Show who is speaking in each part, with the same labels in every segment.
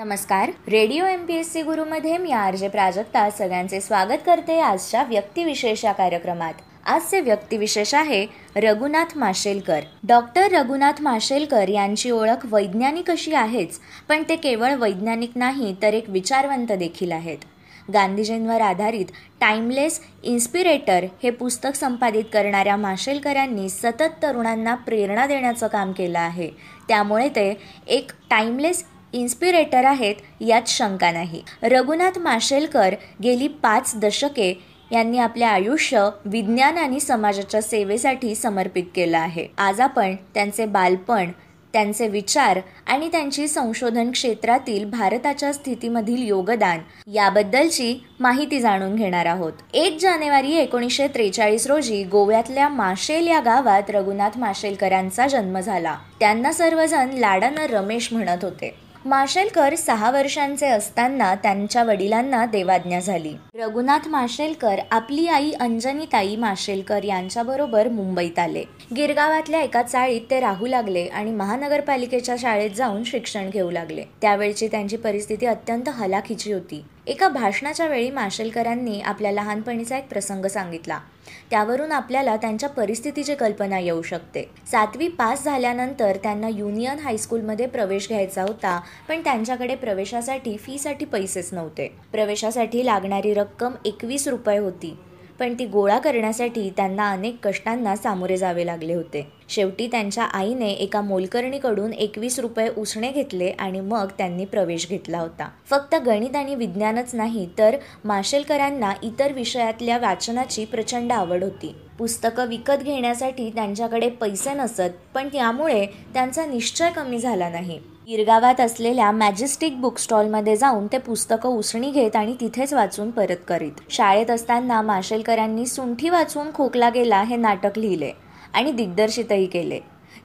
Speaker 1: नमस्कार. Radio M P S C गुरुमध्ये मी R J Prajakta सगळ्यांचे स्वागत करते आजच्या व्यक्तिविशेष या कार्यक्रमात. आजचे व्यक्तिविशेष आहे रघुनाथ माशेलकर. डॉक्टर रघुनाथ माशेलकर यांची ओळख वैज्ञानिक अशी आहेच पण ते केवळ वैज्ञानिक नाही तर एक विचारवंत देखील आहेत. गांधीजींवर आधारित टाइमलेस इन्स्पिरेटर हे पुस्तक संपादित करणाऱ्या माशेलकरांनी सतत तरुणांना प्रेरणा देण्याचं काम केलं आहे. त्यामुळे ते एक टाइमलेस इन्स्पिरेटर आहेत यात शंका नाही. रघुनाथ माशेलकर गेली पाच दशके यांनी आपले आयुष्य विज्ञान आणि समाजाच्या सेवेसाठी समर्पित केलं आहे. आज आपण त्यांचे बालपण त्यांचे विचार आणि त्यांची संशोधन क्षेत्रातील भारताच्या स्थितीमधील योगदान याबद्दलची माहिती जाणून घेणार आहोत. एक जानेवारी एकोणीसशे त्रेचाळीस रोजी गोव्यातल्या माशेल या गावात रघुनाथ माशेलकरांचा जन्म झाला. त्यांना सर्वजण लाडानं रमेश म्हणत होते. माशेलकर सहा वर्षांचे असताना त्यांच्या वडिलांना देवाज्ञा झाली. रघुनाथ माशेलकर आपली आई अंजनीताई माशेलकर यांच्याबरोबर मुंबईत आले. गिरगावातल्या एका चाळीत ते राहू लागले आणि महानगरपालिकेच्या शाळेत जाऊन शिक्षण घेऊ लागले. त्यावेळची त्यांची परिस्थिती अत्यंत हलाखीची होती. एका भाषणाच्या वेळी माशेलकरांनी आपल्या लहानपणीचा एक प्रसंग सांगितला. त्यावरून आपल्याला त्यांच्या परिस्थितीची कल्पना येऊ शकते. सातवी पास झाल्यानंतर त्यांना युनियन हायस्कूलमध्ये प्रवेश घ्यायचा होता पण त्यांच्याकडे प्रवेशासाठी फीसाठी पैसेच नव्हते. प्रवेशासाठी लागणारी रक्कम एकवीस रुपये होती. पण ती गोळा करण्यासाठी त्यांना अनेक कष्टांना सामोरे जावे लागले होते. शेवटी त्यांच्या आईने एका मोलकर्णीकडून एकवीस रुपये उसणे घेतले आणि मग त्यांनी प्रवेश घेतला होता. फक्त गणित आणि विज्ञानच नाही तर माशेलकरांना इतर विषयातल्या वाचनाची प्रचंड आवड होती. पुस्तकं विकत घेण्यासाठी त्यांच्याकडे पैसे नसत पण त्यामुळे त्यांचा निश्चय कमी झाला नाही. गिरगावात असलेल्या मॅजेस्टिक बुक स्टॉलमध्ये जाऊन ते पुस्तकं उसणी घेत आणि तिथेच वाचून परत करीत. शाळेत असताना माशेलकरांनी सुंठी वाचून खोकला गेला हे नाटक लिहिले आणि दिग्दर्शितही केले.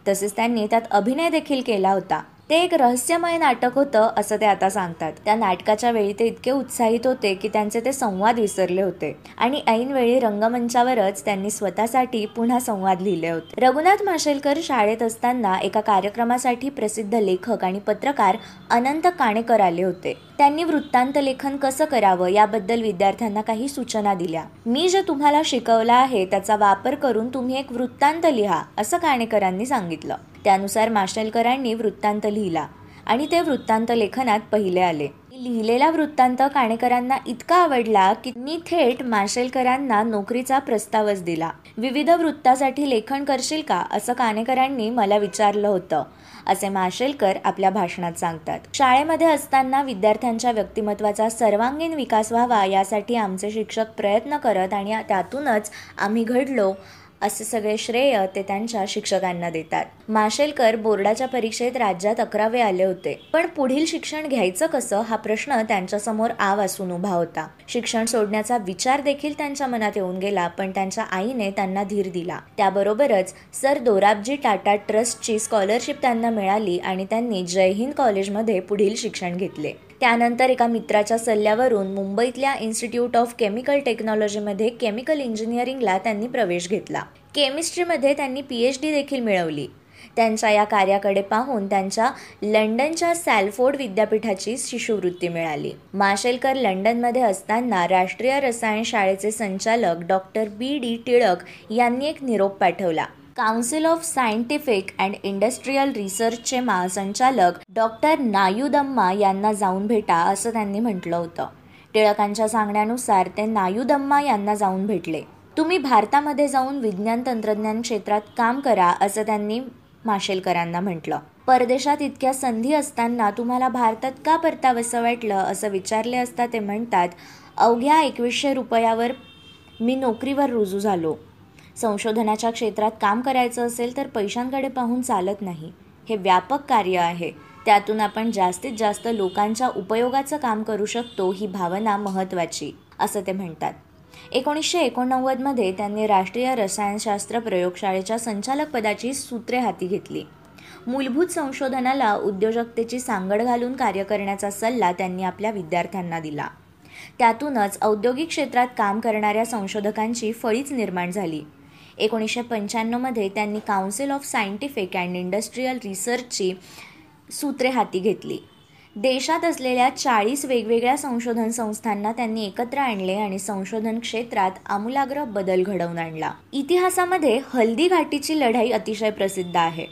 Speaker 1: तसेच त्यांनी त्यात अभिनय देखील केला होता. ते एक रहस्यमय नाटक होतं असं ते आता सांगतात. त्या नाटकाच्या वेळी ते इतके उत्साहित होते की त्यांचे ते संवाद विसरले होते. आणि ऐनवेळी रंगमंचावरच त्यांनी स्वतःसाठी पुन्हा संवाद लिहिले होते. रघुनाथ माशेलकर शाळेत असताना एका कार्यक्रमासाठी प्रसिद्ध लेखक आणि पत्रकार अनंत काणेकर आले होते. त्यांनी वृत्तांत लेखन कसं करावं याबद्दल विद्यार्थ्यांना काही सूचना दिल्या. मी जे तुम्हाला शिकवलं आहे त्याचा वापर करून तुम्ही एक वृत्तांत लिहा असं काणेकरांनी सांगितलं. त्यानुसार माशेलकरांनी वृत्तांत लिहिला आणि ते वृत्तांत लेखनात पहिले आले. लिहिलेला वृत्तांत काणेकरांना इतका आवडला की मी थेट माशेलकरांना नोकरीचा प्रस्तावच दिला. विविध वृत्तासाठी लेखन करशील का? असं काणेकरांनी मला विचारलं होतं असे माशेलकर आपल्या भाषणात सांगतात. शाळेमध्ये असताना विद्यार्थ्यांच्या व्यक्तिमत्वाचा सर्वांगीण विकास व्हावा यासाठी आमचे शिक्षक प्रयत्न करत आणि त्यातूनच आम्ही घडलो असे सगळे श्रेय ते त्यांच्या शिक्षकांना देतात. माशेलकर बोर्डाच्या परीक्षेत राज्यात अकरावे आले होते. पण पुढील शिक्षण घ्यायचं कसं हा प्रश्न त्यांच्यासमोर आव असून उभा होता. शिक्षण सोडण्याचा विचार देखील त्यांच्या मनात येऊन गेला पण त्यांच्या आईने त्यांना धीर दिला. त्याबरोबरच सर दोराबजी टाटा ट्रस्टची स्कॉलरशिप त्यांना मिळाली आणि त्यांनी जय हिंद कॉलेजमध्ये पुढील शिक्षण घेतले. त्यानंतर एका मित्राच्या सल्ल्यावरून मुंबईतल्या इन्स्टिट्यूट ऑफ केमिकल टेक्नॉलॉजीमध्ये केमिकल इंजिनिअरिंगला त्यांनी प्रवेश घेतला. केमिस्ट्रीमध्ये त्यांनी पी एच डी देखील मिळवली. त्यांच्या या कार्याकडे पाहून त्यांच्या लंडनच्या सॅल्फोर्ड विद्यापीठाची शिष्यवृत्ती मिळाली. माशेलकर लंडनमध्ये असताना राष्ट्रीय रसायन शाळेचे संचालक डॉक्टर बी डी टिळक यांनी एक निरोप पाठवला. Council of scientific and industrial रिसर्चचे महासंचालक डॉक्टर नायुदम्मा यांना जाऊन भेटा असं त्यांनी म्हटलं होतं. टिळकांच्या सांगण्यानुसार ते नायुदम्मा यांना जाऊन भेटले. तुम्ही भारतामध्ये जाऊन विज्ञान तंत्रज्ञान क्षेत्रात काम करा असं त्यांनी माशेलकरांना म्हटलं. परदेशात इतक्या संधी असताना तुम्हाला भारतात का परतावंसं वाटलं असं विचारले असता ते म्हणतात अवघ्या एकवीसशे रुपयावर मी नोकरीवर रुजू झालो. संशोधनाच्या क्षेत्रात काम करायचं असेल तर पैशांकडे पाहून चालत नाही. हे व्यापक कार्य आहे. त्यातून आपण जास्तीत जास्त लोकांच्या उपयोगाचं काम करू शकतो ही भावना महत्त्वाची असं ते म्हणतात. एकोणीसशे एकोणनव्वदमध्ये त्यांनी राष्ट्रीय रसायनशास्त्र प्रयोगशाळेच्या संचालक पदाची सूत्रे हाती घेतली. मूलभूत संशोधनाला उद्योजकतेची सांगड घालून कार्य करण्याचा सल्ला त्यांनी आपल्या विद्यार्थ्यांना दिला. त्यातूनच औद्योगिक क्षेत्रात काम करणाऱ्या संशोधकांची फळीच निर्माण झाली. एकोणीसशे पंच्याण्णवमध्ये त्यांनी council of scientific and industrial रिसर्चची सूत्रे हाती घेतली. देशात असलेल्या चाळीस वेगवेगळ्या संशोधन संस्थांना त्यांनी एकत्र आणले आणि संशोधन क्षेत्रात आमूलाग्र बदल घडवून आणला. इतिहासामध्ये हल्दी घाटीची लढाई अतिशय प्रसिद्ध आहे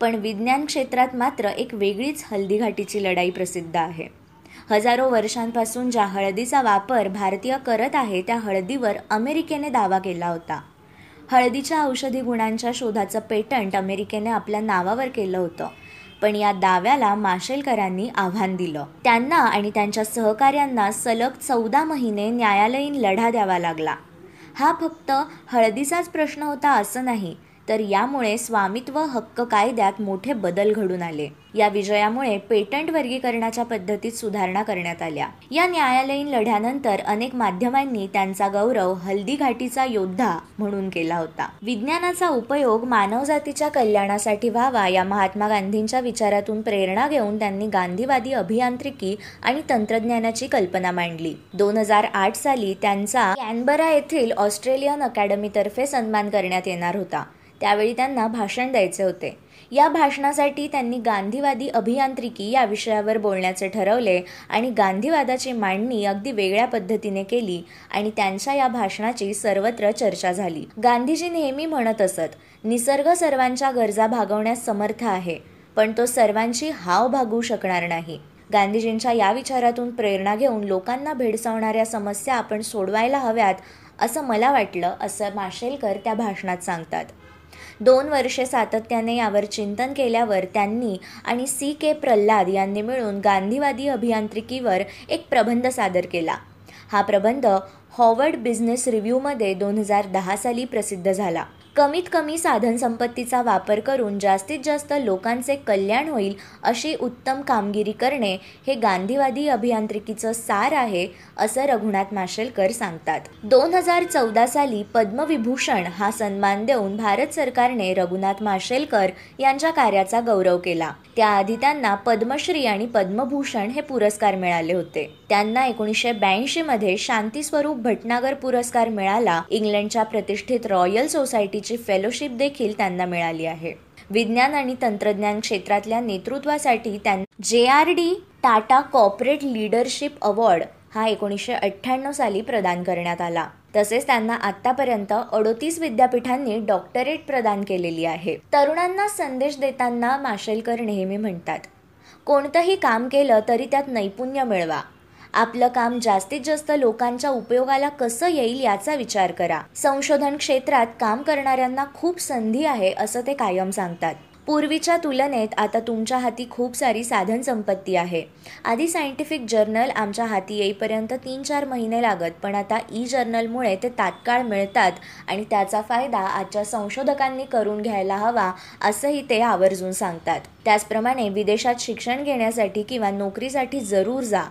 Speaker 1: पण विज्ञान क्षेत्रात मात्र एक वेगळीच हल्दीघाटीची लढाई प्रसिद्ध आहे. हजारो वर्षांपासून ज्या हळदीचा वापर भारतीय करत आहे त्या हळदीवर अमेरिकेने दावा केला होता. हळदीच्या औषधी गुणांच्या शोधाचं पेटंट अमेरिकेने आपल्या नावावर केलं होतं. पण या दाव्याला माशेलकरांनी आव्हान दिलं. त्यांना आणि त्यांच्या सहकार्यांना सलग चौदा महिने न्यायालयीन लढा द्यावा लागला. हा फक्त हळदीचाच प्रश्न होता असं नाही तर यामुळे स्वामित्व हक्क कायद्यात मोठे बदल घडून आले. या विजयामुळे पेटंट वर्गीकरणाच्या पद्धतीत सुधारणा करण्यात आल्या. या न्यायालयीन लढ्यानंतर अनेक माध्यमांनी त्यांचा गौरव हल्दी घाटीचा योद्धा म्हणून केला होता. विज्ञानाचा उपयोग मानवजातीच्या कल्याणासाठी व्हावा या महात्मा गांधींच्या विचारातून प्रेरणा घेऊन त्यांनी गांधीवादी अभियांत्रिकी आणि तंत्रज्ञानाची कल्पना मांडली. दोन हजार आठ साली त्यांचा कॅनबरा येथील ऑस्ट्रेलियन अकॅडमीतर्फे सन्मान करण्यात येणार होता. त्यावेळी त्यांना भाषण द्यायचे होते. या भाषणासाठी त्यांनी गांधीवादी अभियांत्रिकी या विषयावर बोलण्याचे ठरवले आणि गांधीवादाची मांडणी अगदी वेगळ्या पद्धतीने केली आणि त्यांच्या या भाषणाची सर्वत्र चर्चा झाली. गांधीजी नेहमी म्हणत असत निसर्ग सर्वांच्या गरजा भागवण्यास समर्थ आहे पण तो सर्वांची हाव भागवू शकणार नाही गांधीजींच्या या विचारातून प्रेरणा घेऊन लोकांना भेडसावणाऱ्या समस्या आपण सोडवायला हव्यात असं मला वाटलं असं माशेलकर त्या भाषणात सांगतात. दोन वर्षे सातत्याने यावर चिंतन केल्यावर त्यांनी आणि सी के प्रल्हाद यांनी मिळून गांधीवादी अभियांत्रिकीवर एक प्रबंध सादर केला. हा प्रबंध हॉवर्ड बिझनेस रिव्ह्यूमध्ये दोन हजार दहा साली प्रसिद्ध झाला. कमीत कमी साधनसंपत्तीचा वापर करून जास्तीत जास्त लोकांचे कल्याण होईल अशी उत्तम कामगिरी करणे हे गांधीवादी अभियांत्रिकीचं सार आहे असं रघुनाथ माशेलकर सांगतात. दोन हजार चौदा साली पद्मविभूषण हा सन्मान देऊन भारत सरकारने रघुनाथ माशेलकर यांच्या कार्याचा गौरव केला. त्याआधी त्यांना पद्मश्री आणि पद्मभूषण हे पुरस्कार मिळाले होते. त्यांना एकोणीसशे ब्याऐंशी मध्ये शांतीस्वरूप भटनागर पुरस्कार मिळाला. इंग्लंडच्या प्रतिष्ठित रॉयल सोसायटी सोसायटीची फेलोशिप देखील त्यांना मिळाली आहे. विज्ञान आणि तंत्रज्ञान क्षेत्रातल्या नेतृत्वासाठी त्यांना J R D Tata corporate leadership award हा एकोणीसशे अठ्ठ्याण्णव साली प्रदान करण्यात आला. तसेच त्यांना आतापर्यंत अडोतीस विद्यापीठांनी डॉक्टरेट प्रदान केलेली आहे. तरुणांना संदेश देताना माशेलकर नेहमी म्हणतात कोणतंही काम केलं तरी त्यात नैपुण्य मिळवा. आपलं काम जास्तीत जास्त लोकांच्या उपयोगाला कसं येईल याचा विचार करा. संशोधन क्षेत्रात काम करणाऱ्यांना खूप संधी आहे असं ते कायम सांगतात. पूर्वीच्या तुलनेत आता तुमच्या हाती खूप सारी साधन संपत्ती आहे. आधी सायंटिफिक जर्नल आमच्या हाती येईपर्यंत तीन चार महिने लागत पण आता ई जर्नलमुळे ते तात्काळ मिळतात आणि त्याचा फायदा आजच्या संशोधकांनी करून घ्यायला हवा असंही ते आवर्जून सांगतात. त्याचप्रमाणे विदेशात शिक्षण घेण्यासाठी किंवा नोकरीसाठी जरूर जा.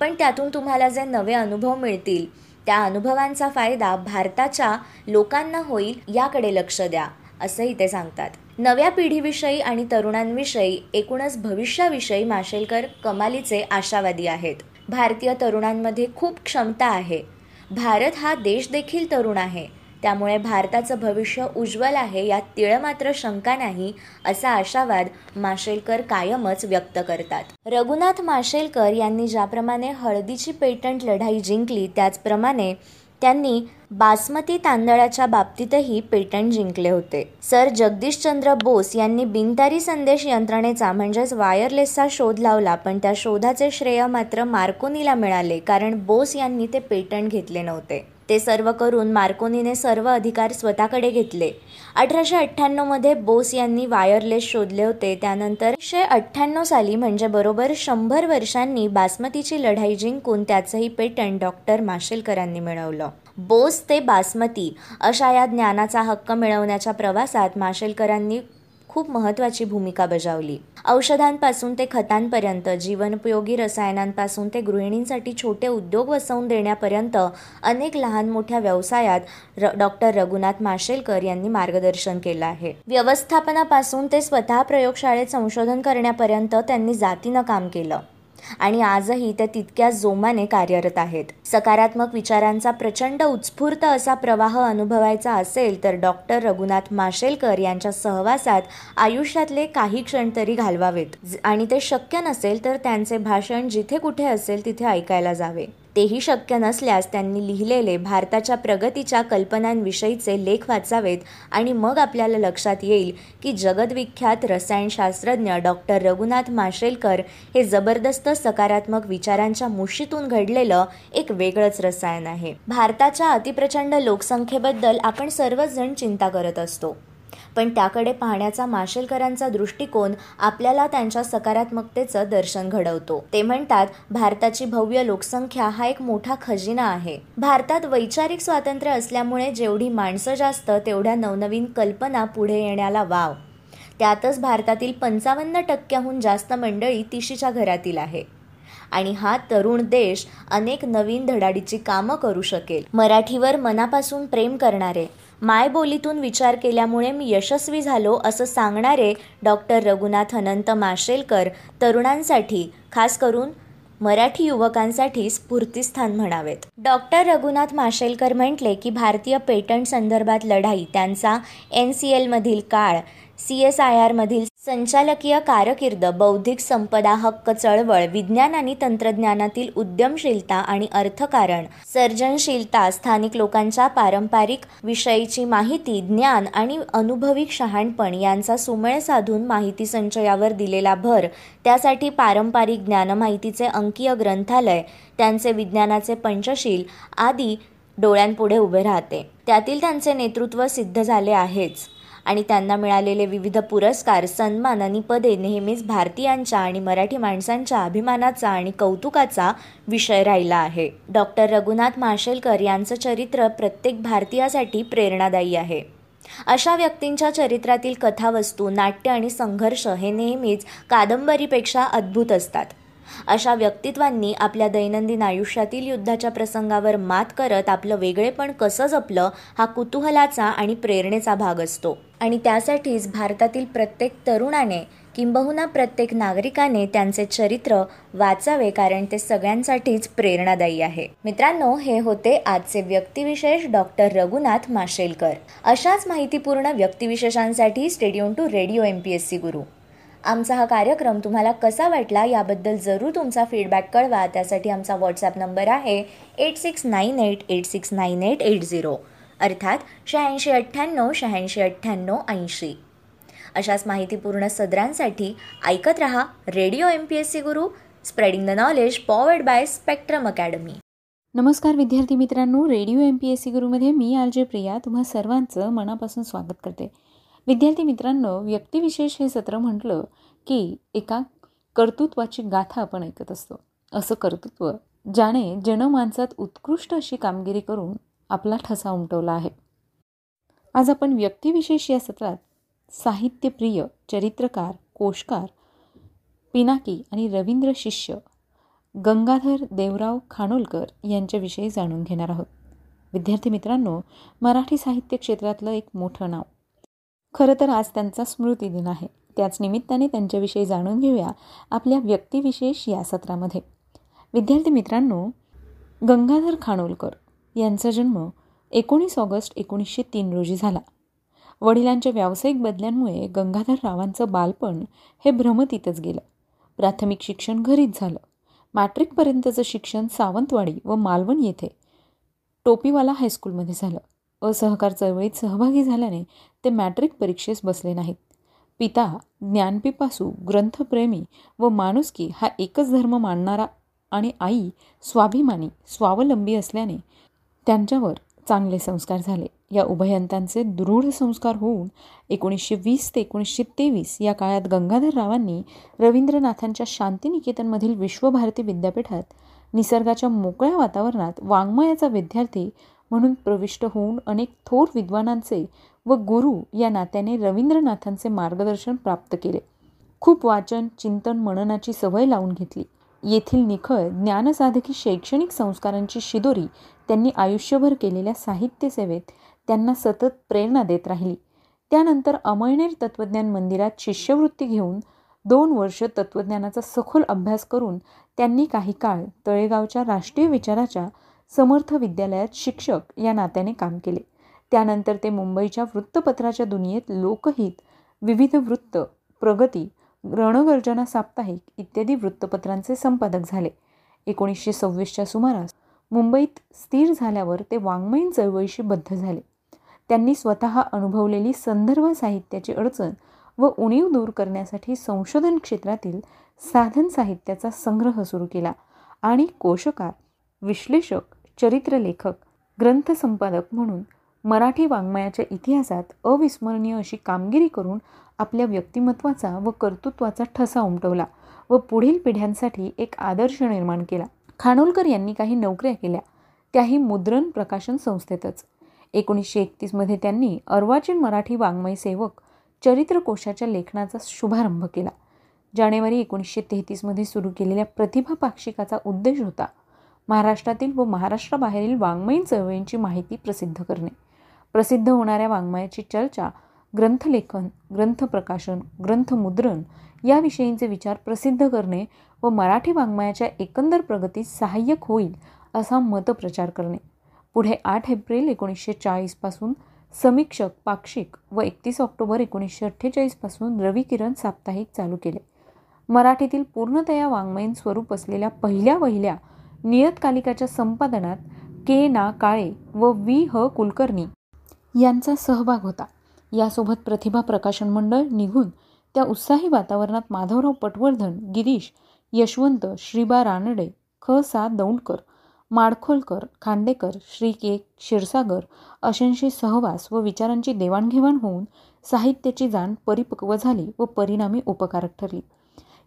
Speaker 1: पण त्यातून तुम्हाला जे नवे अनुभव मिळतील त्या अनुभवांचा फायदा भारताच्या लोकांना होईल याकडे लक्ष द्या असंही ते सांगतात. नव्या पिढीविषयी आणि तरुणांविषयी एकूणच भविष्याविषयी माशेलकर कमालीचे आशावादी आहेत. भारतीय तरुणांमध्ये खूप क्षमता आहे. भारत हा देश देखील तरुण आहे. त्यामुळे भारताचं भविष्य उज्ज्वल आहे यात तिळ मात्र शंका नाही असा आशावाद माशेलकर कायमच व्यक्त करतात. रघुनाथ माशेलकर यांनी ज्याप्रमाणे हळदीची पेटंट लढाई जिंकली त्याचप्रमाणे त्यांनी बासमती तांदळाच्या बाबतीतही पेटंट जिंकले होते. सर जगदीशचंद्र बोस यांनी बिनतारी संदेश यंत्रणेचा म्हणजेच वायरलेसचा शोध लावला पण त्या शोधाचे श्रेय मात्र मार्कोनीला मिळाले कारण बोस यांनी ते पेटंट घेतले नव्हते. ते सर्व करून मार्कोनीने सर्व अधिकार स्वतःकडे घेतले. अठराशे अठ्ठ्याण्णवमध्ये बोस यांनी वायरलेस शोधले होते. त्यानंतर एकशे अठ्ठ्याण्णव साली म्हणजे बरोबर शंभर वर्षांनी बासमतीची लढाई जिंकून त्याचंही पेटंट डॉक्टर माशेलकरांनी मिळवलं. बोस ते बासमती अशा या ज्ञानाचा हक्क मिळवण्याच्या प्रवासात माशेलकरांनी खूप महत्त्वाची भूमिका बजावली. औषधांपासून ते खतांपर्यंत जीवनोपयोगी रसायनांपासून ते गृहिणींसाठी छोटे उद्योग वसवून देण्यापर्यंत अनेक लहान मोठ्या व्यवसायात र डॉक्टर रघुनाथ माशेलकर यांनी मार्गदर्शन केलं आहे. व्यवस्थापनापासून ते स्वतः प्रयोगशाळेत संशोधन करण्यापर्यंत त्यांनी जातीनं काम केलं. आणि आजही त्या तितक्याच जोमाने कार्यरत आहेत. सकारात्मक विचारांचा प्रचंड उत्स्फूर्त असा प्रवाह अनुभवायचा असेल तर डॉक्टर रघुनाथ माशेलकर यांच्या सहवासात आयुष्यातले काही क्षण तरी घालवावेत. आणि ते शक्य नसेल तर त्यांचे भाषण जिथे कुठे असेल तिथे ऐकायला जावे. तेही शक्य नसल्यास त्यांनी लिहिलेले भारताच्या प्रगतीच्या कल्पनांविषयीचे लेख वाचावेत आणि मग आपल्याला लक्षात येईल की जगदविख्यात रसायनशास्त्रज्ञ डॉक्टर रघुनाथ माशेलकर हे जबरदस्त सकारात्मक विचारांच्या मुशीतून घडलेलं एक वेगळंच रसायन आहे. भारताच्या अतिप्रचंड लोकसंख्येबद्दल आपण सर्वजण चिंता करत असतो. पण त्याकडे पाहण्याचा माशेलकरांचा दृष्टिकोन आपल्याला त्यांच्या सकारात्मकतेचं दर्शन घडवतो. ते म्हणतात भारताची भव्य लोकसंख्या हा एक मोठा खजिना आहे. भारतात वैचारिक स्वातंत्र्य असल्यामुळे जेवढी माणसं जास्त तेवढ्या नवनवीन कल्पना पुढे येण्याला वाव. त्यातच भारतातील पंचावन्न टक्क्याहून जास्त मंडळी तिशीच्या घरातील आहे. आणि हा तरुण देश अनेक नवीन धडाडीची कामं करू शकेल. मराठीवर मनापासून प्रेम करणारे मायबोलीतून विचार केल्यामुळे मी यशस्वी झालो असं सांगणारे डॉक्टर रघुनाथ अनंत माशेलकर तरुणांसाठी खास करून मराठी युवकांसाठी स्फूर्तीस्थान म्हणावेत. डॉक्टर रघुनाथ माशेलकर म्हटले की भारतीय पेटंट संदर्भात लढाई त्यांचा एन सी एलमधील काळ सी एस आय आरमधील संचालकीय कारकीर्द बौद्धिक संपदा हक्क चळवळ विज्ञान आणि तंत्रज्ञानातील उद्यमशीलता आणि अर्थकारण सर्जनशीलता स्थानिक लोकांच्या पारंपरिक विषयीची माहिती ज्ञान आणि अनुभवी शहाणपण यांचा सुमेळ साधून माहिती संचयावर दिलेला भर त्यासाठी पारंपरिक ज्ञानमाहितीचे अंकीय ग्रंथालय त्यांचे विज्ञानाचे पंचशील आदी डोळ्यांपुढे उभे राहते. त्यातील त्यांचे नेतृत्व सिद्ध झाले आहेच. आणि त्यांना मिळालेले विविध पुरस्कार सन्मान आणि पदे नेहमीच भारतीयांच्या आणि मराठी माणसांच्या अभिमानाचा आणि कौतुकाचा विषय राहिला आहे. डॉक्टर रघुनाथ माशेलकर यांचं चरित्र प्रत्येक भारतीयासाठी प्रेरणादायी आहे. अशा व्यक्तींच्या चरित्रातील कथावस्तू नाट्य आणि संघर्ष हे नेहमीच कादंबरीपेक्षा अद्भुत असतात. अशा व्यक्तित्वांनी आपल्या दैनंदिन आयुष्यातील युद्धाच्या प्रसंगावर मात करत आपलं वेगळेपण कसं जपलं हा कुतूहलाचा आणि प्रेरणेचा भाग असतो. आणि त्यासाठीच भारतातील प्रत्येक तरुणाने किंबहुना प्रत्येक नागरिकाने त्यांचे चरित्र वाचावे कारण ते सगळ्यांसाठीच प्रेरणादायी आहे. मित्रांनो हे होते आजचे व्यक्तिविशेष डॉक्टर रघुनाथ माशेलकर. अशाच माहितीपूर्ण व्यक्तिविशेषांसाठी stay tuned to radio M P S C Guru. आमचा हा कार्यक्रम तुम्हाला कसा वाटला याबद्दल जरूर तुमचा फीडबॅक कळवा. त्यासाठी आमचा व्हॉट्सॲप नंबर आहे eight six nine eight eight six nine eight eight zero अर्थात शहाऐंशी अठ्ठ्याण्णव शहाऐंशी अठ्ठ्याण्णव ऐंशी. अशाच माहितीपूर्ण सदरांसाठी ऐकत रहा radio M P S C Guru spreading the knowledge powered by Spectrum academy
Speaker 2: नमस्कार विद्यार्थी मित्रांनो radio M P S C गुरुमध्ये मी आर जे प्रिया. तुम्हा सर्वांचं मनापासून स्वागत करते. विद्यार्थी मित्रांनो व्यक्तिविशेष हे सत्र म्हटलं की एका कर्तृत्वाची गाथा आपण ऐकत असतो. असं कर्तृत्व ज्याने जनमानसात उत्कृष्ट अशी कामगिरी करून आपला ठसा उमटवला आहे. आज आपण व्यक्तिविशेष या सत्रात साहित्यप्रिय चरित्रकार कोशकार पिनाकी आणि रवींद्र शिष्य गंगाधर देवराव खानोलकर यांच्याविषयी जाणून घेणार आहोत. विद्यार्थी मित्रांनो मराठी साहित्य क्षेत्रातलं एक मोठं नाव. खरं तर आज त्यांचा स्मृती दिन आहे. त्याच निमित्ताने त्यांच्याविषयी जाणून घेऊया आपल्या व्यक्तिविशेष या सत्रामध्ये. विद्यार्थी मित्रांनो गंगाधर खानोलकर यांचा जन्म एकोणीस ऑगस्ट एकोणीसशे तीन रोजी झाला. वडिलांच्या व्यावसायिक बदल्यांमुळे गंगाधर रावांचं बालपण हे भ्रमतीतच गेलं. प्राथमिक शिक्षण घरीच झालं. मॅट्रिकपर्यंतचं शिक्षण सावंतवाडी व मालवण येथे टोपीवाला हायस्कूलमध्ये झालं. असहकार चळवळीत सहभागी झाल्याने ते मॅट्रिक परीक्षेस बसले नाहीत. पिता ज्ञानपिपासू ग्रंथप्रेमी व माणुसकी हा एकच धर्म मानणारा आणि आई स्वाभिमानी स्वावलंबी असल्याने त्यांच्यावर चांगले संस्कार झाले. या उभयंतांचे दृढ संस्कार होऊन एकोणीसशे वीस ते एकोणीसशे तेवीस या काळात गंगाधररावांनी रवींद्रनाथांच्या शांतिनिकेतनमधील विश्वभारती विद्यापीठात निसर्गाच्या मोकळ्या वातावरणात वाङ्मयाचा विद्यार्थी म्हणून प्रविष्ट होऊन अनेक थोर विद्वानांचे व गुरु या नात्याने रवींद्रनाथांचे मार्गदर्शन प्राप्त केले. खूप वाचन चिंतन मननाची सवय लावून घेतली. येथील निखळ ज्ञानसाधकी शैक्षणिक संस्कारांची शिदोरी त्यांनी आयुष्यभर केलेल्या साहित्य सेवेत त्यांना सतत प्रेरणा देत राहिली. त्यानंतर अमळनेर तत्त्वज्ञान मंदिरात शिष्यवृत्ती घेऊन दोन वर्ष तत्त्वज्ञानाचा सखोल अभ्यास करून त्यांनी काही काळ तळेगावच्या राष्ट्रीय विचाराच्या समर्थ विद्यालयात शिक्षक या नात्याने काम केले. त्यानंतर ते मुंबईच्या वृत्तपत्राच्या दुनियेत लोकहित विविध वृत्त प्रगती रणगर्जना साप्ताहिक इत्यादी वृत्तपत्रांचे संपादक झाले. एकोणीसशे सव्वीसच्या सुमारास मुंबईत स्थिर झाल्यावर ते वाङ्मयीन चळवळीशी बद्ध झाले. त्यांनी स्वतः अनुभवलेली संदर्भ साहित्याची अडचण व उणीव दूर करण्यासाठी संशोधन क्षेत्रातील साधन साहित्याचा संग्रह सुरू केला आणि कोशकार विश्लेषक चरित्रलेखक ग्रंथसंपादक म्हणून मराठी वाङ्मयाच्या इतिहासात अविस्मरणीय अशी कामगिरी करून आपल्या व्यक्तिमत्वाचा व कर्तृत्वाचा ठसा उमटवला व पुढील पिढ्यांसाठी एक आदर्श निर्माण केला. खानोलकर यांनी काही नोकऱ्या केल्या त्याही मुद्रण प्रकाशन संस्थेतच. एकोणीसशे एकतीसमध्ये त्यांनी अर्वाचीन मराठी वाङ्मय सेवक चरित्रकोशाच्या लेखनाचा शुभारंभ केला. जानेवारी एकोणीसशे तेहतीसमध्ये सुरू केलेल्या प्रतिभा पाक्षिकाचा उद्देश होता महाराष्ट्रातील व महाराष्ट्राबाहेरील वाङ्मयीन चळवळींची माहिती प्रसिद्ध करणे. प्रसिद्ध होणाऱ्या वाङ्मयाची चर्चा ग्रंथलेखन ग्रंथप्रकाशन ग्रंथमुद्रण याविषयींचे विचार प्रसिद्ध करणे व मराठी वाङ्मयाच्या एकंदर प्रगतीस सहाय्यक होईल असा मतप्रचार करणे. पुढे आठ एप्रिल एकोणीसशे चाळीसपासून समीक्षक पाक्षिक व एकतीस ऑक्टोबर एकोणीसशे अठ्ठेचाळीसपासून रविकिरण साप्ताहिक चालू केले. मराठीतील पूर्णतया वाङ्मयीन स्वरूप असलेल्या पहिल्या वहिल्या नियतकालिकाच्या संपादनात के ना काळे व वी ह कुलकर्णी यांचा सहभाग होता. यासोबत प्रतिभा प्रकाशन मंडळ निघून त्या उत्साही वातावरणात माधवराव पटवर्धन गिरीश यशवंत श्रीबा रानडे ख सा दौंडकर माडखोलकर खांडेकर श्री के क्षीरसागर अशांशी सहवास व विचारांची देवाणघेवाण होऊन साहित्याची जाण परिपक्व झाली व परिणामी उपकारक ठरली.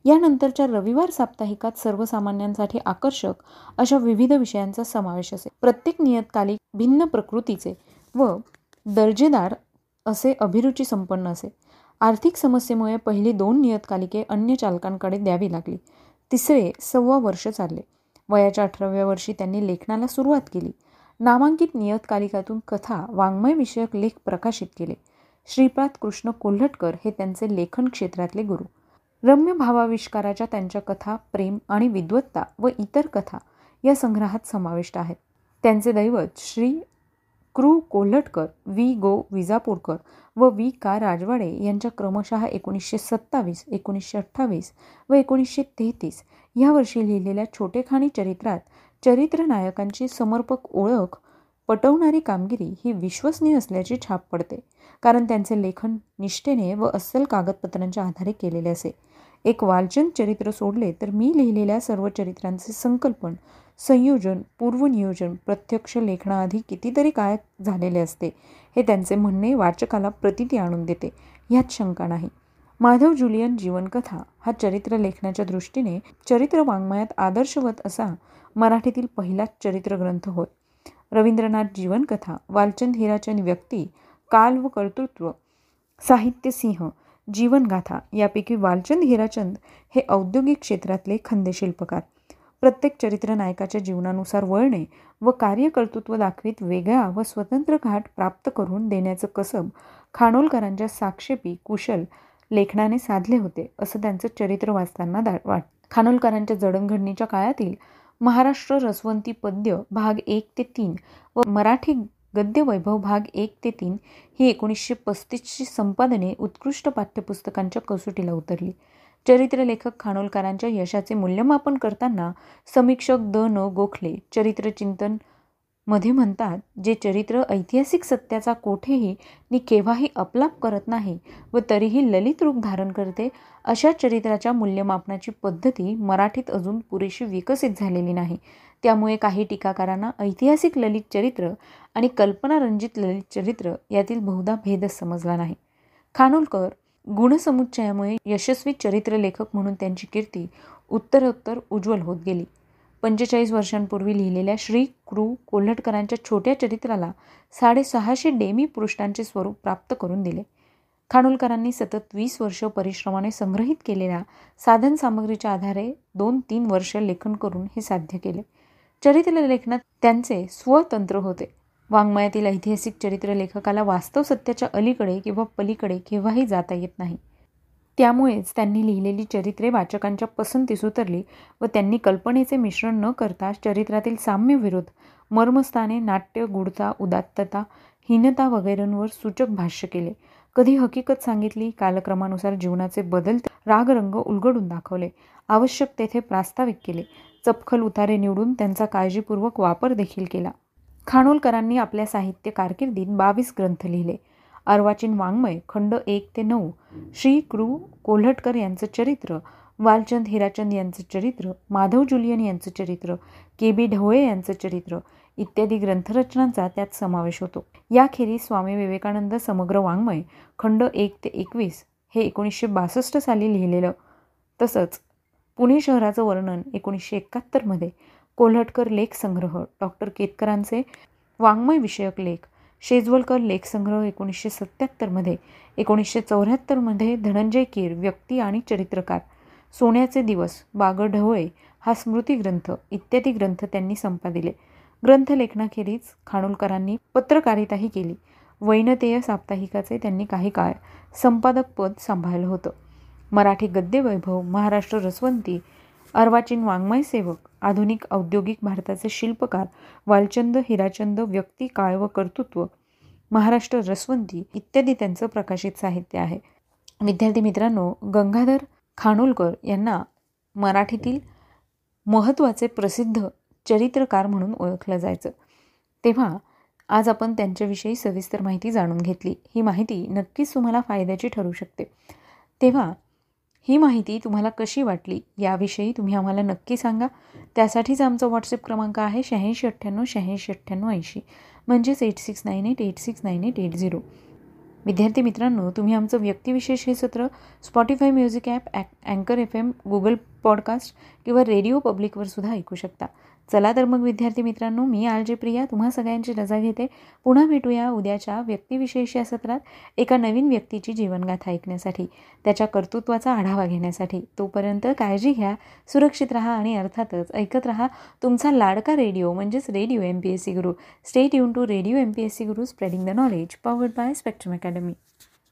Speaker 2: यानंतरच्या रविवार साप्ताहिकात सर्वसामान्यांसाठी आकर्षक अशा विविध विषयांचा समावेश असे प्रत्येक नियतकालिक भिन्न प्रकृतीचे व दर्जेदार असे अभिरुची संपन्न असे. आर्थिक समस्येमुळे पहिली दोन नियतकालिके अन्य चालकांकडे द्यावी लागली. तिसरे सव्वा वर्ष चालले. वयाच्या अठराव्या वर्षी त्यांनी लेखनाला सुरुवात केली. नामांकित नियतकालिकातून कथा वाङ्मयविषयक लेख प्रकाशित केले. श्रीपाद कृष्ण कोल्हटकर हे त्यांचे लेखन क्षेत्रातले गुरु. रम्य भावाविष्काराच्या त्यांच्या कथा प्रेम आणि विद्वत्ता व इतर कथा या संग्रहात समाविष्ट आहेत. त्यांचे दैवत श्री क्रू कोल्हटकर वी गो. विजापूरकर व वी का. राजवाडे यांच्या क्रमशः एकोणीसशे सत्तावीस एकोणीसशे अठ्ठावीस व एकोणीसशे तेहतीस ह्या वर्षी लिहिलेल्या छोटेखानी चरित्रात चरित्र नायकांची समर्पक ओळख पटवणारी कामगिरी ही विश्वसनीय असल्याची छाप पडते कारण त्यांचे लेखन निष्ठेने व अस्सल कागदपत्रांच्या आधारे केलेले असे. एक वालचंद चरित्र सोडले तर मी लिहिलेल्या सर्व चरित्रांचे संकल्पन संयोजन पूर्वनियोजन प्रत्यक्ष लेखनाआधी कितीतरी काय झालेले असते हे त्यांचे म्हणणे वाचकाला प्रतिती आणून देते ह्यात शंका नाही. माधव जुलियन जीवनकथा हा चरित्र लेखनाच्या दृष्टीने चरित्र वाङ्मयात आदर्शवत असा मराठीतील पहिलाच चरित्रग्रंथ होय. रवींद्रनाथ जीवनकथा वालचंद हिराचंद व्यक्ती काल व कर्तृत्व साहित्य सिंह जीवनगाथा यापैकी वालचंद हिराचंद हे औद्योगिक क्षेत्रातले खंदेशिल्पकार प्रत्येक चरित्र नायकाच्या जीवनानुसार वळणे व कार्यकर्तृत्व दाखवित वेगळा व स्वतंत्र घाट प्राप्त करून देण्याचं कसब खानोलकरांच्या साक्षेपी कुशल लेखनाने साधले होते असं त्यांचं चरित्र वाचताना दा वाट खानोलकरांच्या जडणघडणीच्या काळातील महाराष्ट्र रसवंती पद्य भाग एक ते तीन व मराठी गद्य वैभव भाग एक ते तीन ही एकोणीसशे पस्तीसची संपादने उत्कृष्ट पाठ्यपुस्तकांच्या कसोटीला उतरली. चरित्रलेखक खानोलकरांच्या यशाचे मूल्यमापन करताना समीक्षक द. न. गोखले चरित्रचिंतनमध्ये म्हणतात जे चरित्र ऐतिहासिक सत्याचा कोठेही नि केव्हाही अपलाप करत नाही व तरीही ललित रूप धारण करते अशा चरित्राच्या मूल्यमापनाची पद्धती मराठीत अजून पुरेशी विकसित झालेली नाही. त्यामुळे काही टीकाकारांना ऐतिहासिक ललित चरित्र आणि कल्पनारंजित ललित चरित्र यातील बहुधा भेदच समजला नाही. खानोलकर गुणसमुच्चयामुळे यशस्वी चरित्रलेखक म्हणून त्यांची कीर्ती उत्तरोत्तर उज्ज्वल होत गेली. पंचेचाळीस वर्षांपूर्वी लिहिलेल्या श्री. क्रू. कोल्हटकरांच्या छोट्या चरित्राला साडेसहाशे डेमी पृष्ठांचे स्वरूप प्राप्त करून दिले. खानोलकरांनी सतत वीस वर्ष परिश्रमाने संग्रहित केलेल्या साधन सामग्रीच्या आधारे दोन तीन वर्ष लेखन करून हे साध्य केले. चरित्र लेखनात त्यांचे स्वतंत्र होते. वाङ्मयातील ऐतिहासिक चरित्र लेखकाला वास्तव सत्याच्या अलीकडे किंवा पलीकडे केव्हाही जाता येत नाही. त्यामुळेच त्यांनी लिहिलेली चरित्रे वाचकांच्या पसंतीस उतरली व त्यांनी कल्पनेचे मिश्रण न करता चरित्रातील साम्यविरोध मर्मस्थाने नाट्य गुढता उदात्तता हीनता वगैरेंवर सूचक भाष्य केले. कधी हकीकत सांगितली कालक्रमानुसार जीवनाचे बदल रागरंग उलगडून दाखवले. आवश्यक तेथे प्रास्ताविक केले. चपखल उतारे निवडून त्यांचा काळजीपूर्वक वापर देखील केला. खानोलकरांनी आपल्या साहित्य कारकिर्दीत बावीस ग्रंथ लिहिले. अर्वाचीन वाङ्मय खंड एक ते नऊ श्री कृ कोल्हटकर यांचं चरित्र वालचंद हिराचंद यांचं चरित्र माधव जुलियन यांचं चरित्र के बी ढवळे यांचं चरित्र इत्यादी ग्रंथरचनांचा त्यात समावेश होतो. याखेरीज स्वामी विवेकानंद समग्र वाङ्मय खंड एक ते एकवीस हे एकोणीसशे बासष्ट साली लिहिलेलं. तसंच पुणे शहराचं वर्णन एकोणीसशे एकाहत्तरमध्ये कोल्हटकर लेख संग्रह डॉक्टर केतकरांचे वाङ्मय विषयक लेख शेजवलकर लेखसंग्रह एकोणीसशे सत्त्याहत्तरमध्ये एकोणीसशे चौऱ्याहत्तरमध्ये धनंजय कीर व्यक्ती आणि चरित्रकार सोन्याचे दिवस बागर ढवळे हा स्मृतिग्रंथ इत्यादी ग्रंथ त्यांनी संपादिले. ग्रंथलेखनाखेरीज खानोलकरांनी पत्रकारिताही केली. वैनतेय साप्ताहिकाचे त्यांनी काही काळ संपादक पद सांभाळलं होतं. मराठी गद्यवैभव महाराष्ट्र रसवंती अर्वाचीन वाङ्मय सेवक आधुनिक औद्योगिक भारताचे शिल्पकार वालचंद हिराचंद व्यक्ती काळ व कर्तृत्व महाराष्ट्र रसवंती इत्यादी त्यांचं प्रकाशित साहित्य आहे. विद्यार्थी मित्रांनो गंगाधर खानोलकर यांना मराठीतील महत्त्वाचे प्रसिद्ध चरित्रकार म्हणून ओळखलं जायचं. तेव्हा आज आपण त्यांच्याविषयी सविस्तर माहिती जाणून घेतली. ही माहिती नक्कीच तुम्हाला फायद्याची ठरू शकते. तेव्हा ही माहिती तुम्हाला कशी वाटली याविषयी तुम्ही आम्हाला नक्की सांगा. त्यासाठीच आमचा व्हॉट्सअप क्रमांक आहे शहाऐंशी अठ्ठ्याण्णव शहाऐंशी अठ्ठ्याण्णव ऐंशी. म्हणजेच eight six nine eight eight six nine eight eight zero विद्यार्थी मित्रांनो तुम्ही आमचं व्यक्तिविशेष हे सत्र स्पॉटीफाय म्युझिक ॲप ॲ अँकर एफ एम गुगल पॉडकास्ट किंवा रेडिओ पब्लिकवर सुद्धा ऐकू शकता. चला तर मग विद्यार्थी मित्रांनो मी आलजे प्रिया तुम्हा सगळ्यांची रजा घेते. पुन्हा भेटूया उद्याच्या व्यक्तिविशेष या सत्रात एका नवीन व्यक्तीची जीवनगाथा ऐकण्यासाठी त्याच्या कर्तृत्वाचा आढावा घेण्यासाठी. तोपर्यंत काळजी घ्या सुरक्षित राहा आणि अर्थातच ऐकत राहा तुमचा लाडका रेडिओ म्हणजेच radio M P S C Guru stay tuned to radio M P S C Guru spreading the knowledge powered by Spectrum academy